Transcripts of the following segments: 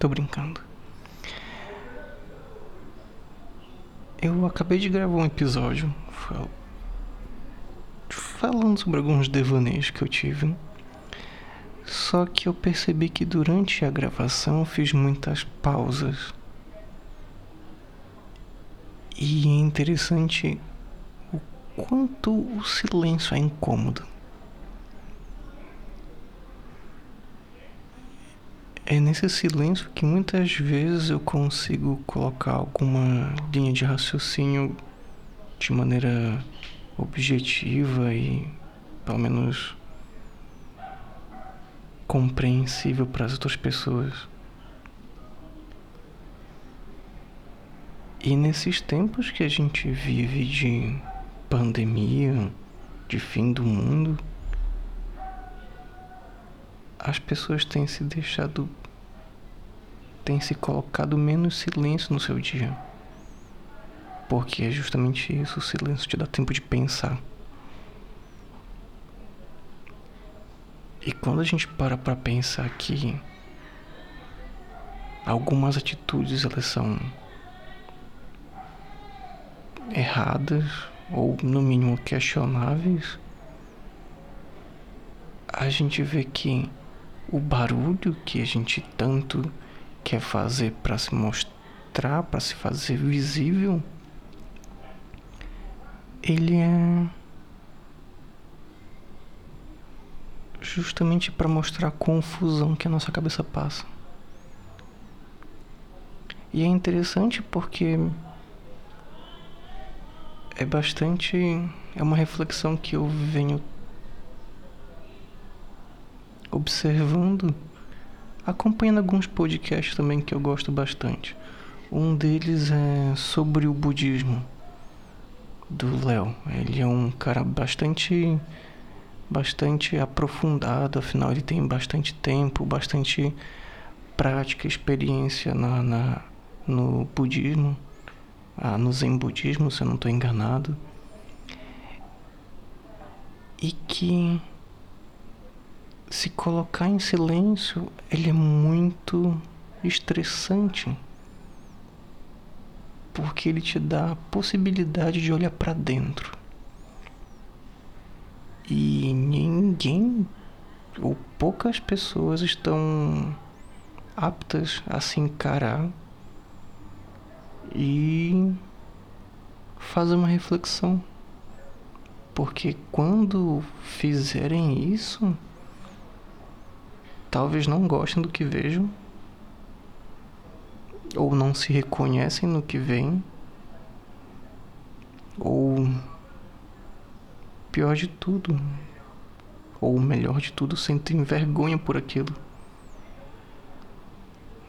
Tô brincando. Eu acabei de gravar um episódio falando sobre alguns devaneios que eu tive. Só que eu percebi que durante a gravação eu fiz muitas pausas. E é interessante o quanto o silêncio é incômodo. É nesse silêncio que muitas vezes eu consigo colocar alguma linha de raciocínio de maneira objetiva e pelo menos compreensível para as outras pessoas. E nesses tempos que a gente vive de pandemia, de fim do mundo, as pessoas têm se deixado têm se colocado menos silêncio no seu dia. Porque é justamente isso, o silêncio te dá tempo de pensar. E quando a gente para para pensar que algumas atitudes elas são erradas ou no mínimo questionáveis, a gente vê que o barulho que a gente tanto quer fazer para se mostrar, para se fazer visível, ele é justamente para mostrar a confusão que a nossa cabeça passa. E é interessante porque é bastante. É uma reflexão que eu venho observando, acompanhando alguns podcasts também que eu gosto bastante. Um deles é sobre o budismo do Léo. Ele é um cara bastante bastante aprofundado, afinal ele tem bastante tempo, bastante prática, experiência na, na no budismo, ah, no zen budismo, se eu não estou enganado. E que se colocar em silêncio, ele é muito estressante. Porque ele te dá a possibilidade de olhar para dentro. E ninguém ou poucas pessoas estão aptas a se encarar e fazer uma reflexão. Porque quando fizerem isso, talvez não gostem do que vejam, ou não se reconhecem no que veem, ou pior de tudo, ou melhor de tudo, sentem vergonha por aquilo.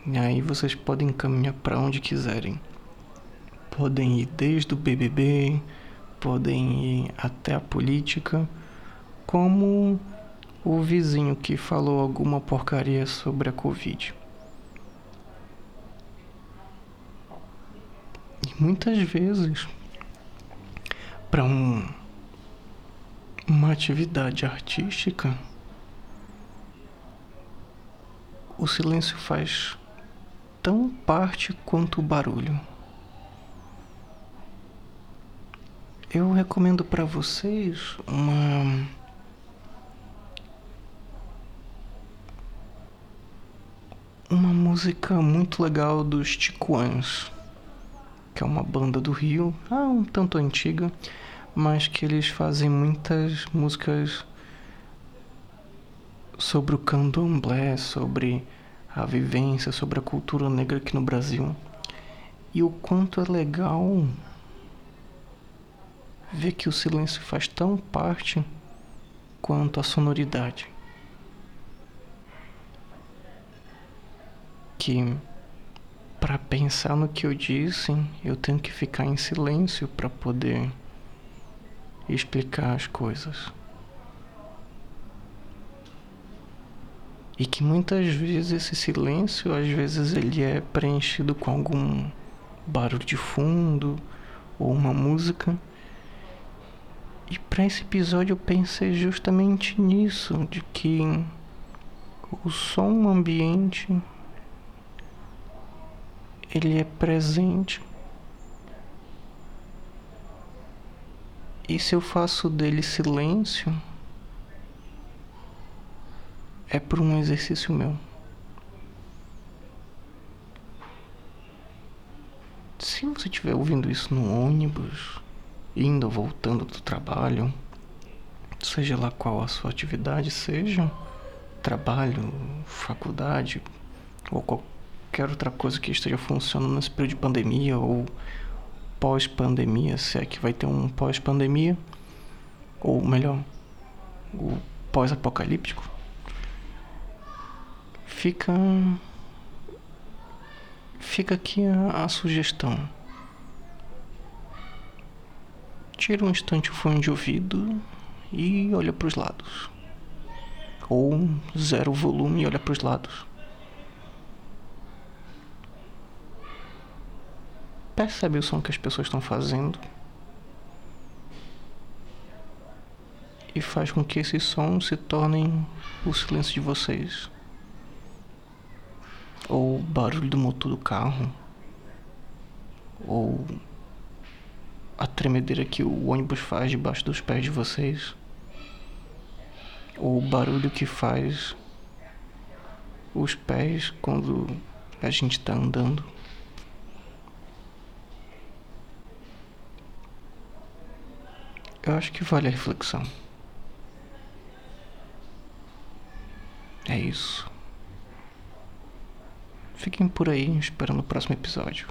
E aí vocês podem caminhar para onde quiserem. Podem ir desde o BBB, podem ir até a política, como o vizinho que falou alguma porcaria sobre a Covid. E muitas vezes, para um, uma atividade artística, o silêncio faz tão parte quanto o barulho. Eu recomendo para vocês uma uma música muito legal dos Ticuãs, que é uma banda do Rio, ah, um tanto antiga, mas que eles fazem muitas músicas sobre o candomblé, sobre a vivência, sobre a cultura negra aqui no Brasil. E o quanto é legal ver que o silêncio faz tão parte quanto a sonoridade. Que para pensar no que eu disse, eu tenho que ficar em silêncio para poder explicar as coisas. E que muitas vezes esse silêncio, às vezes ele é preenchido com algum barulho de fundo ou uma música. E para esse episódio eu pensei justamente nisso, de que o som ambiente ele é presente. E se eu faço dele silêncio, é por um exercício meu. Se você estiver ouvindo isso no ônibus, indo ou voltando do trabalho, seja lá qual a sua atividade seja, trabalho, faculdade ou qualquer outra coisa que esteja funcionando nesse período de pandemia ou pós-pandemia, se é que vai ter um pós-pandemia, ou melhor, o pós-apocalíptico, fica fica aqui a, a sugestão. Tira um instante o fone de ouvido e olha para os lados. Ou zero o volume e olha para os lados. Percebe o som que as pessoas estão fazendo e faz com que esses sons se tornem o silêncio de vocês. Ou o barulho do motor do carro. Ou a tremedeira que o ônibus faz debaixo dos pés de vocês. Ou o barulho que faz os pés quando a gente está andando. Eu acho que vale a reflexão. É isso. Fiquem por aí esperando o próximo episódio.